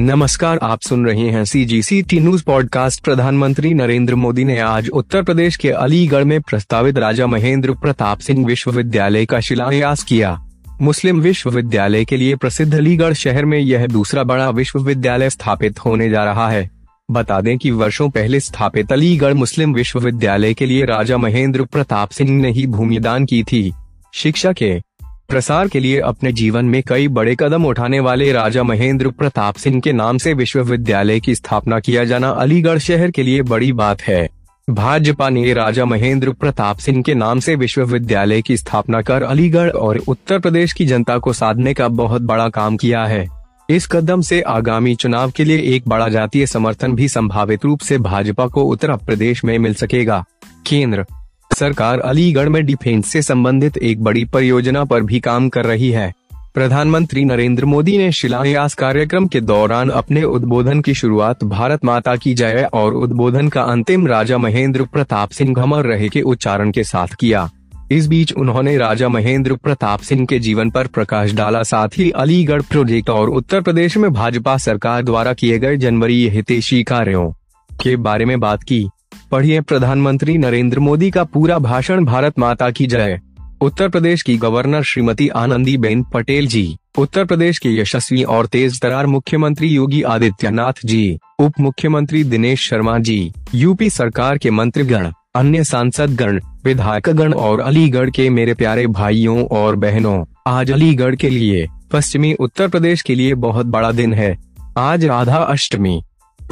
नमस्कार, आप सुन रहे हैं C G C T news podcast प्रधानमंत्री नरेंद्र मोदी ने आज उत्तर प्रदेश के अलीगढ़ में प्रस्तावित राजा महेंद्र प्रताप सिंह विश्वविद्यालय का शिलान्यास किया। मुस्लिम विश्वविद्यालय के लिए प्रसिद्ध अलीगढ़ शहर में यह दूसरा बड़ा विश्वविद्यालय स्थापित होने जा रहा है। बता दें कि वर्षों पहले स्थापित अलीगढ़ मुस्लिम विश्वविद्यालय के लिए राजा महेंद्र प्रताप सिंह ने ही भूमिदान की थी। शिक्षा के प्रसार के लिए अपने जीवन में कई बड़े कदम उठाने वाले राजा महेंद्र प्रताप सिंह के नाम से विश्वविद्यालय की स्थापना किया जाना अलीगढ़ शहर के लिए बड़ी बात है। भाजपा ने राजा महेंद्र प्रताप सिंह के नाम से विश्वविद्यालय की स्थापना कर अलीगढ़ और उत्तर प्रदेश की जनता को साधने का बहुत बड़ा काम किया है। इस कदम से आगामी चुनाव के लिए एक बड़ा जातीय समर्थन भी संभावित रूप से भाजपा को उत्तर प्रदेश में मिल सकेगा। केंद्र सरकार अलीगढ़ में डिफेंस से संबंधित एक बड़ी परियोजना पर भी काम कर रही है। प्रधानमंत्री नरेंद्र मोदी ने शिलान्यास कार्यक्रम के दौरान अपने उद्बोधन की शुरुआत भारत माता की जय और उद्बोधन का अंतिम राजा महेंद्र प्रताप सिंह अमर रहे के उच्चारण के साथ किया। इस बीच उन्होंने राजा महेंद्र प्रताप सिंह के जीवन पर प्रकाश डाला, साथ ही अलीगढ़ प्रोजेक्ट और उत्तर प्रदेश में भाजपा सरकार द्वारा किए गए जनवरी हितेशी कार्यों के बारे में बात की। पढ़िए प्रधानमंत्री नरेंद्र मोदी का पूरा भाषण भारत माता की जय। उत्तर प्रदेश की गवर्नर श्रीमती आनंदी बेन पटेल जी। उत्तर प्रदेश के यशस्वी और तेज तरार मुख्यमंत्री योगी आदित्यनाथ जी। उप मुख्यमंत्री दिनेश शर्मा जी। यूपी सरकार के मंत्रीगण, अन्य सांसद गण विधायक गण और अलीगढ़ के मेरे प्यारे भाइयों और बहनों, आज अलीगढ़ के लिए, पश्चिमी उत्तर प्रदेश के लिए बहुत बड़ा दिन है। आज राधा अष्टमी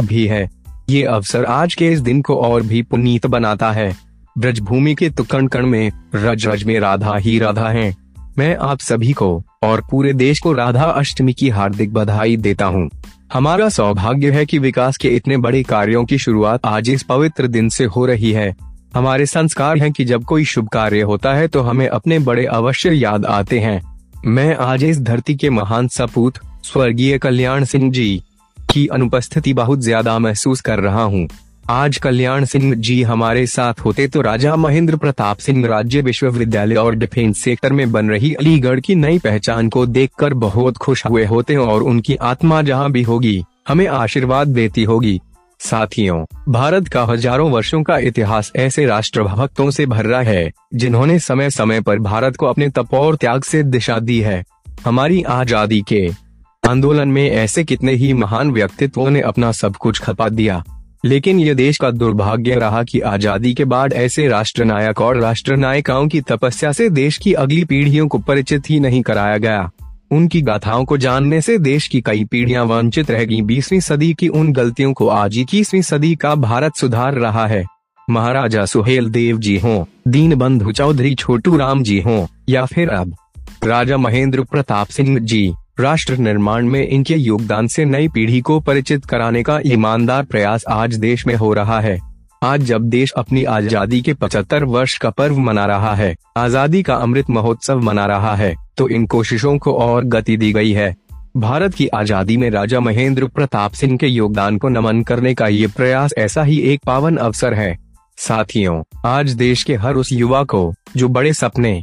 भी है। ये अवसर आज के इस दिन को और भी पुनीत बनाता है। ब्रजभूमि के तुकण कण में रज रज में राधा ही राधा है। मैं आप सभी को और पूरे देश को राधा अष्टमी की हार्दिक बधाई देता हूँ। हमारा सौभाग्य है कि विकास के इतने बड़े कार्यों की शुरुआत आज इस पवित्र दिन से हो रही है। हमारे संस्कार हैं कि जब कोई शुभ कार्य होता है तो हमें अपने बड़े अवश्य याद आते हैं। मैं आज इस धरती के महान सपूत, स्वर्गीय कल्याण सिंह जी की अनुपस्थिति बहुत ज़्यादा महसूस कर रहा हूँ। आज कल्याण सिंह जी हमारे साथ होते तो राजा महेंद्र प्रताप सिंह राज्य विश्वविद्यालय और डिफेंस सेक्टर में बन रही अलीगढ़ की नई पहचान को देखकर बहुत खुश हुए होते और उनकी आत्मा जहाँ भी होगी, हमें आशीर्वाद देती होगी। साथियों, भारत का हज़ारों वर्षों का इतिहास ऐसे राष्ट्र भक्तों से भर रहा है, जिन्होंने समय समय पर भारत को अपने तप और त्याग से दिशा दी है। हमारी आज़ादी के आंदोलन में ऐसे कितने ही महान व्यक्तित्वों ने अपना सब कुछ खपा दिया। लेकिन ये देश का दुर्भाग्य रहा कि आज़ादी के बाद ऐसे राष्ट्र नायक और राष्ट्र नायिकाओं की तपस्या से देश की अगली पीढ़ियों को परिचित ही नहीं कराया गया। उनकी गाथाओं को जानने से देश की कई पीढ़ियाँ वंचित रह गईं। बीसवीं सदी की उन गलतियों को आज इक्कीसवीं सदी का भारत सुधार रहा है। महाराजा सुहेल देव जी हों, दीन बंधु चौधरी छोटू राम जी हों, या फिर अब राजा महेंद्र प्रताप सिंह जी। राष्ट्र निर्माण में इनके योगदान से नई पीढ़ी को परिचित कराने का ईमानदार प्रयास आज देश में हो रहा है। आज जब देश अपनी आज़ादी के 75 वर्ष का पर्व मना रहा है, आज़ादी का अमृत महोत्सव मना रहा है तो इन कोशिशों को और गति दी गई है। भारत की आज़ादी में राजा महेंद्र प्रताप सिंह के योगदान को नमन करने का ये प्रयास ऐसा ही एक पावन अवसर है। साथियों, आज देश के हर उस युवा को, जो बड़े सपने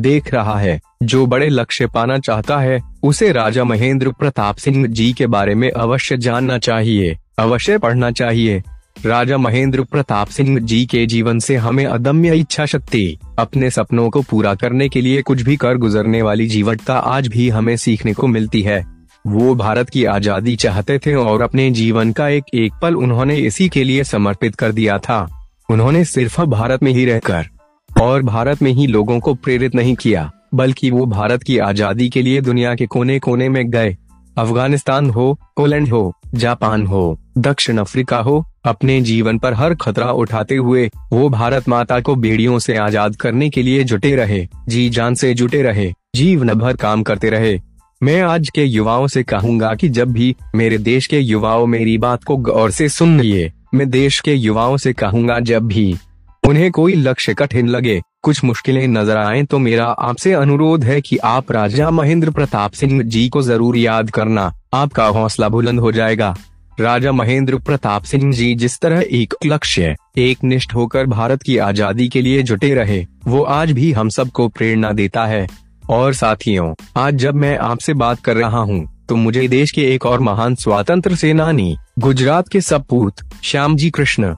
देख रहा है। जो बड़े लक्ष्य पाना चाहता है, उसे राजा महेंद्र प्रताप सिंह जी के बारे में अवश्य जानना चाहिए। अवश्य पढ़ना चाहिए। राजा महेंद्र प्रताप सिंह जी के जीवन से हमें अदम्य इच्छा शक्ति अपने सपनों को पूरा करने के लिए कुछ भी कर गुजरने वाली जीवटता आज भी हमें सीखने को मिलती है। वो भारत की आज़ादी चाहते थे और अपने जीवन का एक एक पल उन्होंने इसी के लिए समर्पित कर दिया था। उन्होंने सिर्फ़ भारत में ही रहकर और भारत में ही लोगों को प्रेरित नहीं किया, बल्कि वो भारत की आज़ादी के लिए दुनिया के कोने कोने में गए। अफ़गानिस्तान हो, पोलैंड हो, जापान हो, दक्षिण अफ्रीका हो, अपने जीवन पर हर खतरा उठाते हुए, वो भारत माता को बेड़ियों से आज़ाद करने के लिए जुटे रहे, जी जान से जुटे रहे जीवन भर काम करते रहे। मैं आज के युवाओं से कहूँगा कि जब भी मेरे देश के युवाओं मेरी बात को गौर से सुन लिए, मैं देश के युवाओं से कहूँगा जब भी उन्हें कोई लक्ष्य कठिन लगे। कुछ मुश्किलें नज़र आए तो मेरा आपसे अनुरोध है कि आप राजा महेंद्र प्रताप सिंह जी को ज़रूर याद करना। आपका हौसला बुलंद हो जाएगा। राजा महेंद्र प्रताप सिंह जी जिस तरह एक लक्ष्य, एक निष्ठ होकर भारत की आज़ादी के लिए जुटे रहे, वो आज भी हम सबको प्रेरणा देता है। और साथियों, आज जब मैं आपसे बात कर रहा हूँ तो मुझे देश के एक और महान स्वतंत्र सेनानी, गुजरात के सपूत श्याम जी कृष्ण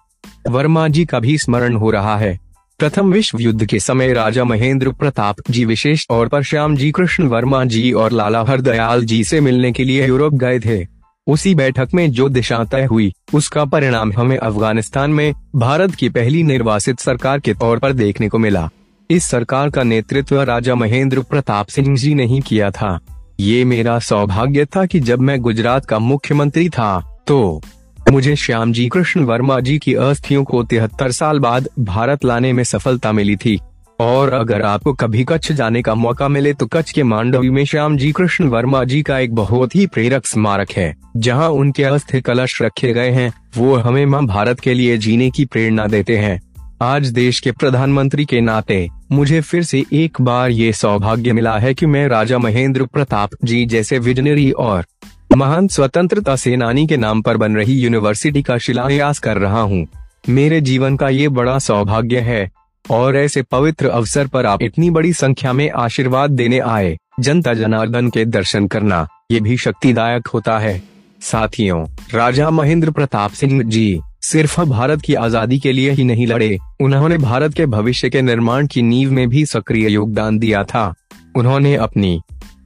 वर्मा जी का भी स्मरण हो रहा है। प्रथम विश्व युद्ध के समय राजा महेंद्र प्रताप जी विशेष तौर पर श्याम जी, कृष्ण वर्मा जी और लाला हरदयाल जी से मिलने के लिए यूरोप गए थे। उसी बैठक में जो दिशा तय हुई, उसका परिणाम हमें अफ़गानिस्तान में भारत की पहली निर्वासित सरकार के तौर पर देखने को मिला। इस सरकार का नेतृत्व राजा महेंद्र प्रताप सिंह जी ने ही किया था। ये मेरा सौभाग्य था कि जब मैं गुजरात का मुख्यमंत्री था तो मुझे श्याम जी, कृष्ण वर्मा जी की अस्थियों को तिहत्तर साल बाद भारत लाने में सफलता मिली थी। और अगर आपको कभी कच्छ जाने का मौका मिले तो कच्छ के मांडवी में श्याम जी, कृष्ण वर्मा जी का एक बहुत ही प्रेरक स्मारक है, जहाँ उनके अस्थि कलश रखे गए हैं। वो हमें माँ भारत के लिए जीने की प्रेरणा देते हैं। आज देश के प्रधानमंत्री के नाते, मुझे फिर से एक बार ये सौभाग्य मिला है कि मैं राजा महेंद्र प्रताप जी जैसे विजनरी और महान स्वतंत्रता सेनानी के नाम पर बन रही यूनिवर्सिटी का शिलान्यास कर रहा हूँ। मेरे जीवन का ये बड़ा सौभाग्य है, और ऐसे पवित्र अवसर पर आप इतनी बड़ी संख्या में आशीर्वाद देने आए। जनता जनार्दन के दर्शन करना, ये भी शक्तिदायक होता है। साथियों, राजा महेंद्र प्रताप सिंह जी, सिर्फ़ भारत की आज़ादी के लिए ही नहीं लड़े। उन्होंने भारत के भविष्य के निर्माण की नींव में भी सक्रिय योगदान दिया था। उन्होंने अपनी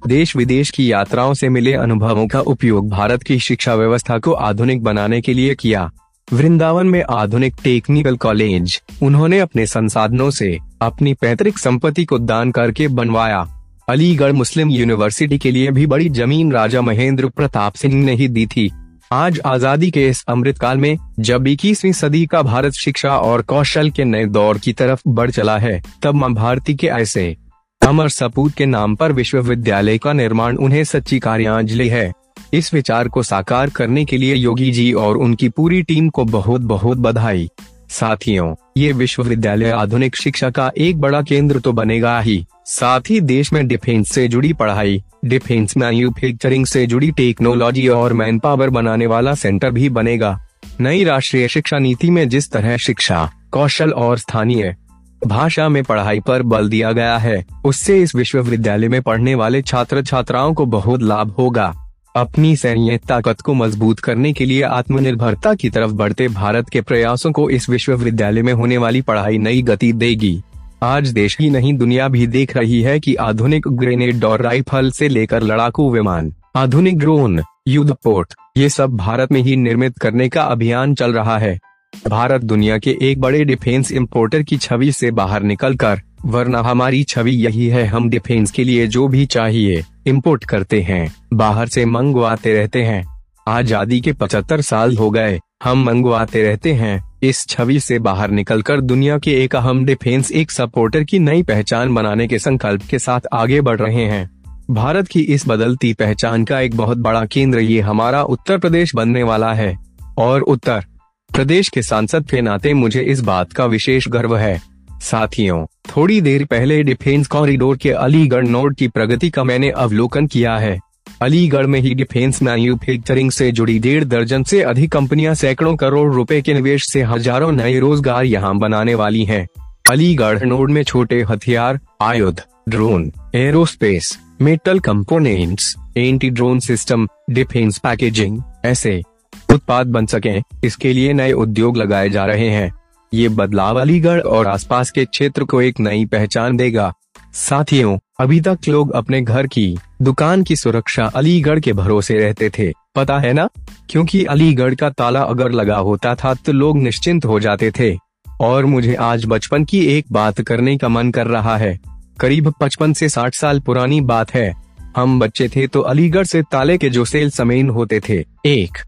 देश विदेश की यात्राओं से मिले अनुभवों का उपयोग भारत की शिक्षा व्यवस्था को आधुनिक बनाने के लिए किया। वृंदावन में आधुनिक टेक्निकल कॉलेज, उन्होंने अपने संसाधनों से अपनी पैतृक संपत्ति को दान करके बनवाया। अलीगढ़ मुस्लिम यूनिवर्सिटी के लिए भी बड़ी ज़मीन राजा महेंद्र प्रताप सिंह ने ही दी थी। आज आज़ादी के इस अमृत काल में जब इक्कीसवीं सदी का भारत शिक्षा और कौशल के नए दौर की तरफ़ बढ़ चला है, तब माँ भारती के ऐसे अमर सपूत के नाम पर विश्वविद्यालय का निर्माण उन्हें सच्ची कार्यांजलि है। इस विचार को साकार करने के लिए योगी जी और उनकी पूरी टीम को बहुत बहुत बधाई। साथियों, ये विश्वविद्यालय आधुनिक शिक्षा का एक बड़ा केंद्र तो बनेगा ही। साथ ही देश में डिफेंस से जुड़ी पढ़ाई, डिफेंस मैन्युफैक्चरिंग से जुड़ी टेक्नोलॉजी और मैन पावर बनाने वाला सेंटर भी बनेगा। नई राष्ट्रीय शिक्षा नीति में जिस तरह शिक्षा, कौशल और स्थानीय भाषा में पढ़ाई पर बल दिया गया है। उससे इस विश्वविद्यालय में पढ़ने वाले छात्र छात्राओं को बहुत लाभ होगा। अपनी सैन्य ताकत को मज़बूत करने के लिए आत्मनिर्भरता की तरफ़ बढ़ते भारत के प्रयासों को इस विश्वविद्यालय में होने वाली पढ़ाई नई गति देगी। आज देश ही नहीं, दुनिया भी देख रही है कि आधुनिक ग्रेनेड और राइफल से लेकर लड़ाकू विमान, आधुनिक ड्रोन, युद्ध पोर्ट, ये सब भारत में ही निर्मित करने का अभियान चल रहा है। भारत दुनिया के एक बड़े डिफेंस इम्पोर्टर की छवि से बाहर निकलकर, वरना हमारी छवि यही है, हम डिफेंस के लिए जो भी चाहिए इम्पोर्ट करते हैं, बाहर से मंगवाते रहते हैं। आज़ादी के पचहत्तर साल हो गए, हम मंगवाते रहते हैं, इस छवि से बाहर निकलकर दुनिया के एक अहम डिफेंस, एक सपोर्टर की नई पहचान बनाने के संकल्प के साथ आगे बढ़ रहे हैं। भारत की इस बदलती पहचान का एक बहुत बड़ा केंद्र ये हमारा उत्तर प्रदेश बनने वाला है, और उत्तर प्रदेश के सांसद के नाते मुझे इस बात का विशेष गर्व है साथियों, थोड़ी देर पहले डिफेंस कॉरिडोर के अलीगढ़ नोड की प्रगति का मैंने अवलोकन किया है अलीगढ़ में ही डिफेंस मैन्युफैक्चरिंग से जुड़ी डेढ़ दर्जन से अधिक कंपनियाँ सैकड़ों करोड़ रुपए के निवेश से हज़ारों नए रोज़गार यहाँ बनाने वाली हैं। अलीगढ़ नोड में छोटे हथियार, आयुध, drone, aerospace, metal components anti drone system, defence packaging, ऐसे उत्पाद बन सकें। इसके लिए नए उद्योग लगाए जा रहे हैं। ये बदलाव अलीगढ़ और आसपास के क्षेत्र को एक नई पहचान देगा। साथियों, अभी तक लोग अपने घर की, दुकान की सुरक्षा अलीगढ़ के भरोसे रहते थे। पता है ना? क्योंकि अलीगढ़ का ताला अगर लगा होता था तो लोग निश्चिंत हो जाते थे। और मुझे आज बचपन की एक बात करने का मन कर रहा है। करीब पचपन से साठ साल पुरानी बात है। हम बच्चे थे तो अलीगढ़ से ताले के जो सेल समेन होते थे। एक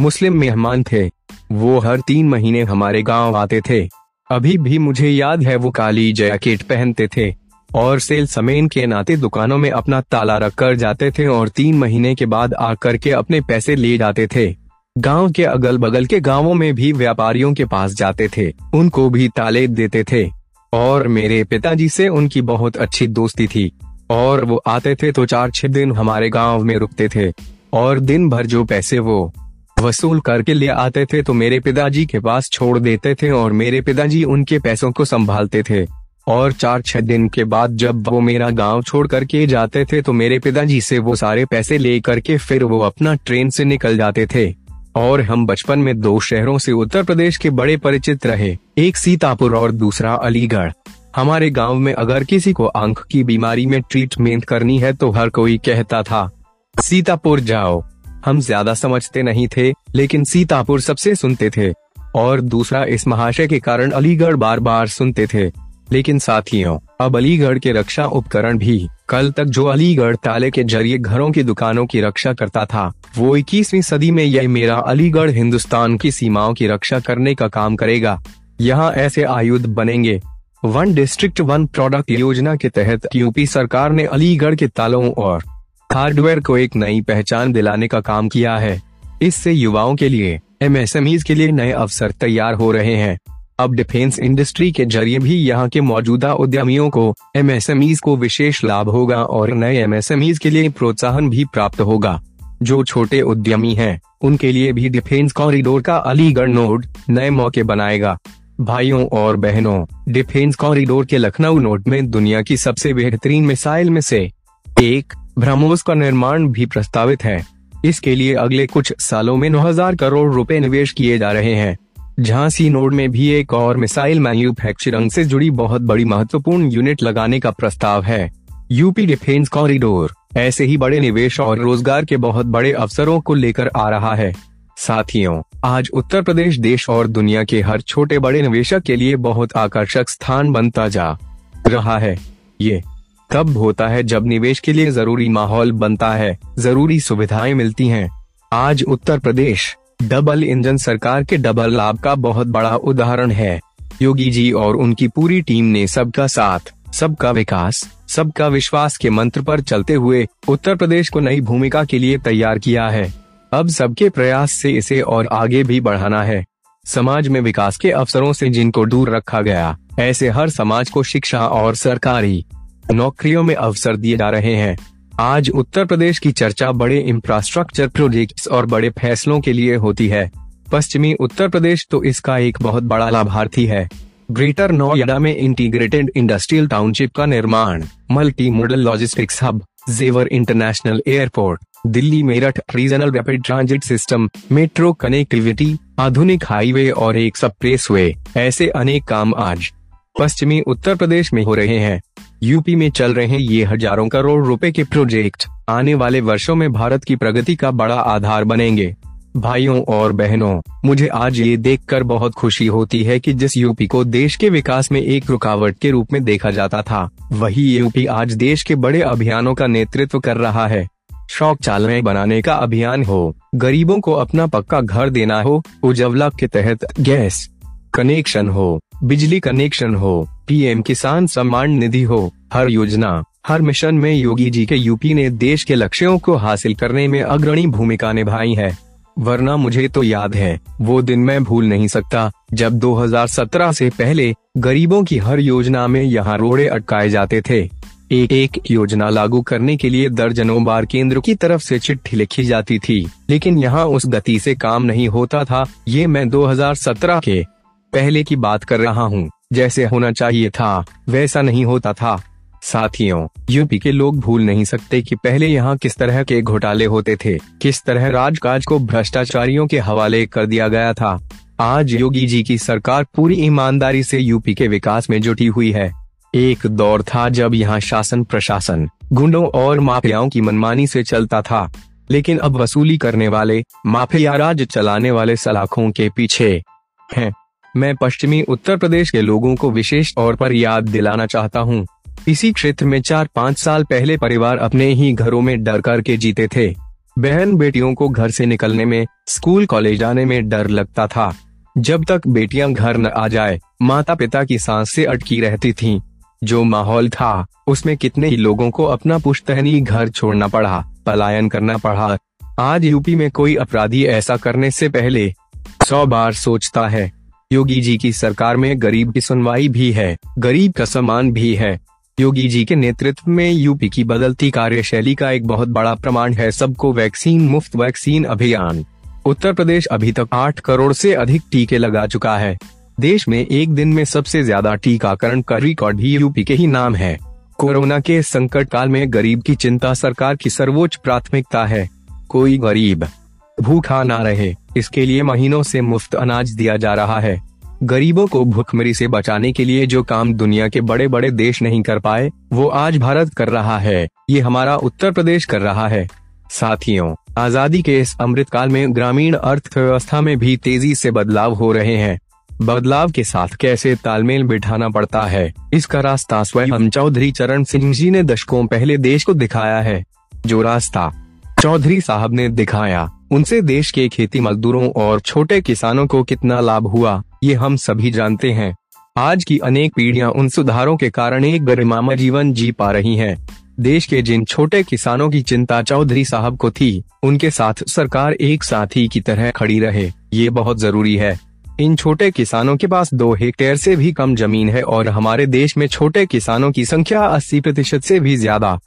मुस्लिम मेहमान थे। वो हर तीन महीने हमारे गाँव आते थे। अभी भी मुझे याद है वो काली जैकेट पहनते थे और सेल समेन के नाते दुकानों में अपना ताला रख कर जाते थे और तीन महीने के बाद आकर के अपने पैसे ले जाते थे। गाँव के अगल बगल के गाँवों में भी व्यापारियों के पास जाते थे। उनको भी ताले देते थे। और मेरे पिताजी से उनकी बहुत अच्छी दोस्ती थी। और वो आते थे तो चार छह दिन हमारे गाँव में रुकते थे। और दिन भर जो पैसे वो वसूल करके ले आते थे तो मेरे पिताजी के पास छोड़ देते थे और मेरे पिताजी उनके पैसों को संभालते थे। और चार छह दिन के बाद जब वो मेरा गाँव छोड़ करके जाते थे तो मेरे पिताजी से वो सारे पैसे ले करके फिर वो अपना ट्रेन से निकल जाते थे। और हम बचपन में दो शहरों से उत्तर प्रदेश के बड़े परिचित रहे, एक सीतापुर और दूसरा अलीगढ़। हमारे गाँव में अगर किसी को आँख की बीमारी में ट्रीटमेंट करनी है तो हर कोई कहता था, सीतापुर जाओ। हम ज़्यादा समझते नहीं थे, लेकिन सीतापुर सबसे सुनते थे। और दूसरा इस महाशय के कारण अलीगढ़ बार बार सुनते थे। लेकिन साथियों, अब अलीगढ़ के रक्षा उपकरण भी, कल तक जो अलीगढ़ ताले के ज़रिए घरों की दुकानों की रक्षा करता था, वो इक्कीसवीं सदी में यह मेरा अलीगढ़ हिंदुस्तान की सीमाओं की रक्षा करने का काम करेगा। यहाँ ऐसे आयुध बनेंगे। वन डिस्ट्रिक्ट वन प्रोडक्ट योजना के तहत यूपी सरकार ने अलीगढ़ के तालों और हार्डवेयर को एक नई पहचान दिलाने का काम किया है। इससे युवाओं के लिए एमएसएमई के लिए नए अवसर तैयार हो रहे हैं। अब डिफेंस इंडस्ट्री के ज़रिए भी यहाँ के मौजूदा उद्यमियों को एमएसएमई को विशेष लाभ होगा और नए एमएसएमई के लिए प्रोत्साहन भी प्राप्त होगा। जो छोटे उद्यमी हैं, उनके लिए भी डिफेंस कॉरिडोर का अलीगढ़ नोड नए मौके बनाएगा। भाइयों और बहनों डिफेंस कॉरिडोर के लखनऊ नोड में दुनिया की सबसे बेहतरीन मिसाइल में से एक ब्रह्मोस का निर्माण भी प्रस्तावित है। इसके लिए अगले कुछ सालों में 9000 करोड़ रुपए निवेश किए जा रहे हैं। झांसी नोड में भी एक और मिसाइल मैन्युफैक्चरिंग से जुड़ी बहुत बड़ी महत्वपूर्ण यूनिट लगाने का प्रस्ताव है। यूपी डिफेंस कॉरिडोर, ऐसे ही बड़े निवेश और रोज़गार के बहुत बड़े अवसरों को लेकर आ रहा है। साथियों, आज उत्तर प्रदेश देश और दुनिया के हर छोटे बड़े निवेशक के लिए बहुत आकर्षक स्थान बनता जा रहा है। ये तब होता है जब निवेश के लिए ज़रूरी माहौल बनता है, ज़रूरी सुविधाएँ मिलती हैं। आज उत्तर प्रदेश, डबल इंजन सरकार के डबल लाभ का बहुत बड़ा उदाहरण है। योगी जी और उनकी पूरी टीम ने सबका साथ, सबका विकास, सबका विश्वास के मंत्र पर चलते हुए उत्तर प्रदेश को नई भूमिका के लिए तैयार किया है। अब सबके प्रयास से इसे और आगे भी बढ़ाना है। समाज में विकास के अवसरों से जिनको दूर रखा गया, ऐसे हर समाज को शिक्षा और सरकारी नौकरियों में अवसर दिए जा रहे हैं। आज उत्तर प्रदेश की चर्चा बड़े इंफ्रास्ट्रक्चर प्रोजेक्ट्स और बड़े फैसलों के लिए होती है। पश्चिमी उत्तर प्रदेश तो इसका एक बहुत बड़ा लाभार्थी है। ग्रेटर नोएडा में इंटीग्रेटेड इंडस्ट्रियल टाउनशिप का निर्माण multi model logistics hub Jewar international airport Delhi Meerut regional rapid transit system metro connectivity आधुनिक हाईवे और एक सब वे ऐसे अनेक काम आज पश्चिमी उत्तर प्रदेश में हो रहे हैं। यूपी में चल रहे ये हज़ारों करोड़ रुपए के प्रोजेक्ट, आने वाले वर्षों में भारत की प्रगति का बड़ा आधार बनेंगे। भाइयों और बहनों, मुझे आज ये देखकर बहुत खुशी होती है कि जिस यूपी को देश के विकास में एक रुकावट के रूप में देखा जाता था, वही यूपी आज देश के बड़े अभियानों का नेतृत्व कर रहा है। शौचालय बनाने का अभियान हो, गरीबों को अपना पक्का घर देना हो उज्ज्वला के तहत गैस कनेक्शन हो बिजली कनेक्शन हो, पीएम किसान सम्मान निधि हो, हर योजना, हर मिशन में योगी जी के यूपी ने देश के लक्ष्यों को हासिल करने में अग्रणी भूमिका निभाई है। वरना मुझे तो याद है, वो दिन मैं भूल नहीं सकता, जब 2017 से पहले गरीबों की हर योजना में यहाँ रोड़े अटकाए जाते थे। एक एक योजना लागू करने के लिए दर्जनों बार केंद्र की तरफ़ से चिट्ठी लिखी जाती थी, लेकिन यहाँ उस गति से काम नहीं होता था, ये मैं 2017 के पहले की बात कर रहा हूँ, जैसे होना चाहिए था, वैसा नहीं होता था। साथियों यूपी के लोग भूल नहीं सकते कि पहले यहाँ किस तरह के घोटाले होते थे, किस तरह राजकाज को भ्रष्टाचारियों के हवाले कर दिया गया था। आज योगी जी की सरकार पूरी ईमानदारी से यूपी के विकास में जुटी हुई है। एक दौर था जब यहाँ शासन प्रशासन, गुंडों और माफियाओं की मनमानी से चलता था। लेकिन अब वसूली करने वाले, माफिया राज चलाने वाले सलाखों के पीछे हैं। मैं पश्चिमी उत्तर प्रदेश के लोगों को विशेष तौर पर याद दिलाना चाहता हूँ। इसी क्षेत्र में चार पाँच साल पहले परिवार अपने ही घरों में डर कर के जीते थे। बहन बेटियों को घर से निकलने में, स्कूल कॉलेज जाने में डर लगता था। जब तक बेटियाँ घर न आ जाए माता पिता की सांस से अटकी रहती थीं। जो माहौल था, उसमें कितने ही लोगों को अपना पुश्तैनी घर छोड़ना पड़ा, पलायन करना पड़ा। आज यूपी में कोई अपराधी ऐसा करने से पहले, सौ बार सोचता है। योगी जी की सरकार में गरीब की सुनवाई भी है, गरीब का सम्मान भी है। योगी जी के नेतृत्व में यूपी की बदलती कार्यशैली का एक बहुत बड़ा प्रमाण है सबको वैक्सीन मुफ़्त वैक्सीन अभियान। उत्तर प्रदेश अभी तक आठ करोड़ से अधिक टीके लगा चुका है। देश में एक दिन में सबसे ज़्यादा टीकाकरण का रिकॉर्ड भी यूपी के ही नाम है। कोरोना के संकट काल में गरीब की चिंता सरकार की सर्वोच्च प्राथमिकता है। कोई गरीब, भूखा ना रहे। इसके लिए महीनों से मुफ़्त अनाज दिया जा रहा है। गरीबों को भूखमरी से बचाने के लिए जो काम दुनिया के बड़े बड़े देश नहीं कर पाए, वो आज भारत कर रहा है। ये हमारा उत्तर प्रदेश कर रहा है। साथियों, आज़ादी के इस अमृत काल में ग्रामीण अर्थव्यवस्था में भी तेज़ी से बदलाव हो रहे हैं। बदलाव के साथ कैसे तालमेल बिठाना पड़ता है, इसका रास्ता स्वयं चौधरी चरण सिंह जी ने दशकों पहले देश को दिखाया है। जो रास्ता चौधरी साहब ने दिखाया। उनसे देश के खेती मजदूरों और छोटे किसानों को कितना लाभ हुआ, ये हम सभी जानते हैं। आज की अनेक पीढ़ियाँ उन सुधारों के कारण एक गरिमामय जीवन जी पा रही हैं। देश के जिन छोटे किसानों की चिंता चौधरी साहब को थी, उनके साथ सरकार एक साथी की तरह खड़ी रहे, ये बहुत ज़रूरी है। इन छोटे किसानों के पास दो हेक्टेयर से भी कम ज़मीन है और हमारे देश में छोटे किसानों की संख्या 80 प्रतिशत से भी ज़्यादा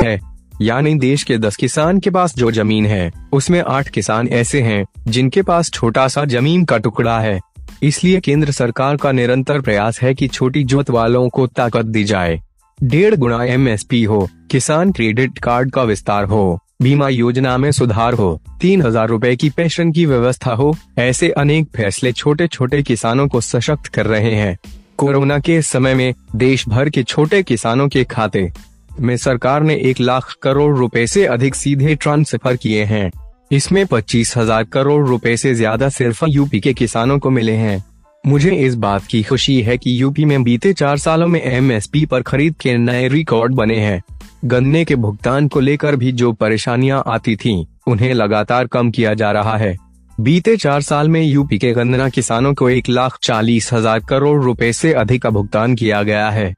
है। यानी देश के 10 किसान के पास जो ज़मीन है, उसमें आठ किसान ऐसे हैं, जिनके पास छोटा सा ज़मीन का टुकड़ा है। इसलिए केंद्र सरकार का निरंतर प्रयास है कि छोटी जोत वालों को ताकत दी जाए। डेढ़ गुना एमएसपी हो, किसान क्रेडिट कार्ड का विस्तार हो, बीमा योजना में सुधार हो, तीन हज़ार रूपए की पेंशन की व्यवस्था हो, ऐसे अनेक फैसले छोटे छोटे किसानों को सशक्त कर रहे हैं। कोरोना के समय में देश भर के छोटे किसानों के खाते में सरकार ने एक लाख करोड़ रुपए से अधिक सीधे ट्रांसफ़र किए हैं। इसमें पच्चीस हज़ार करोड़ रुपए से ज़्यादा सिर्फ़ यूपी के किसानों को मिले हैं। मुझे इस बात की खुशी है कि यूपी में बीते चार सालों में एमएसपी पर खरीद के नए रिकॉर्ड बने हैं। गन्ने के भुगतान को लेकर भी जो परेशानियाँ आती थीं, उन्हें लगातार कम किया जा रहा है। बीते चार साल में यूपी के गन्ना किसानों को एक लाख चालीस हज़ार करोड़ रुपए से अधिक का भुगतान किया गया है।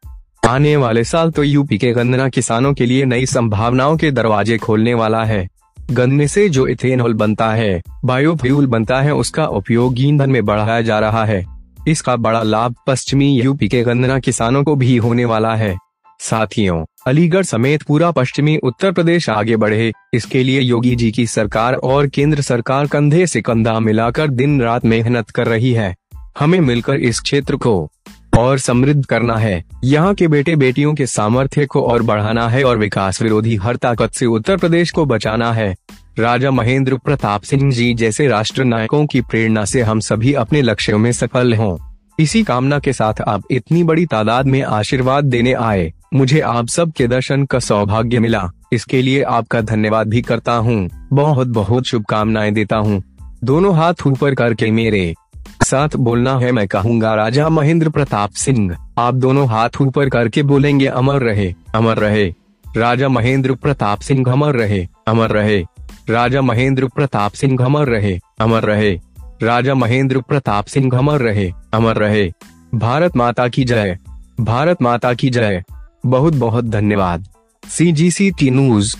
आने वाले साल तो यूपी के गन्ना किसानों के लिए नई संभावनाओं के दरवाजे खोलने वाला है। गन्ने से जो इथेनॉल बनता है, बायोफ्यूल बनता है, उसका उपयोग ईंधन में बढ़ाया जा रहा है। इसका बड़ा लाभ पश्चिमी यूपी के गन्ना किसानों को भी होने वाला है। साथियों, अलीगढ़ समेत पूरा पश्चिमी उत्तर प्रदेश आगे बढ़े। इसके लिए योगी जी की सरकार और केंद्र सरकार कंधे से कंधा मिलाकर दिन रात मेहनत कर रही है। हमें मिलकर इस क्षेत्र को और समृद्ध करना है। यहाँ के बेटे बेटियों के सामर्थ्य को और बढ़ाना है और विकास विरोधी हर ताकत से उत्तर प्रदेश को बचाना है। राजा महेंद्र प्रताप सिंह जी जैसे राष्ट्र नायकों की प्रेरणा से हम सभी अपने लक्ष्यों में सफल हों। इसी कामना के साथ आप इतनी बड़ी तादाद में आशीर्वाद देने आए। मुझे आप सब के दर्शन का सौभाग्य मिला। इसके लिए आपका धन्यवाद भी करता हूँ। बहुत बहुत शुभकामनाएँ देता हूँ। दोनों हाथ ऊपर करके मेरे। साथ बोलना है मैं कहूँगा, राजा महेंद्र प्रताप सिंह। आप दोनों हाथ ऊपर करके बोलेंगे, अमर रहे अमर रहे। राजा महेंद्र प्रताप सिंह, अमर रहे अमर रहे। राजा महेंद्र प्रताप सिंह, अमर रहे अमर रहे। राजा महेंद्र प्रताप सिंह, अमर रहे अमर रहे। भारत माता की जय। भारत माता की जय। बहुत बहुत धन्यवाद। सी जी सी टी न्यूज़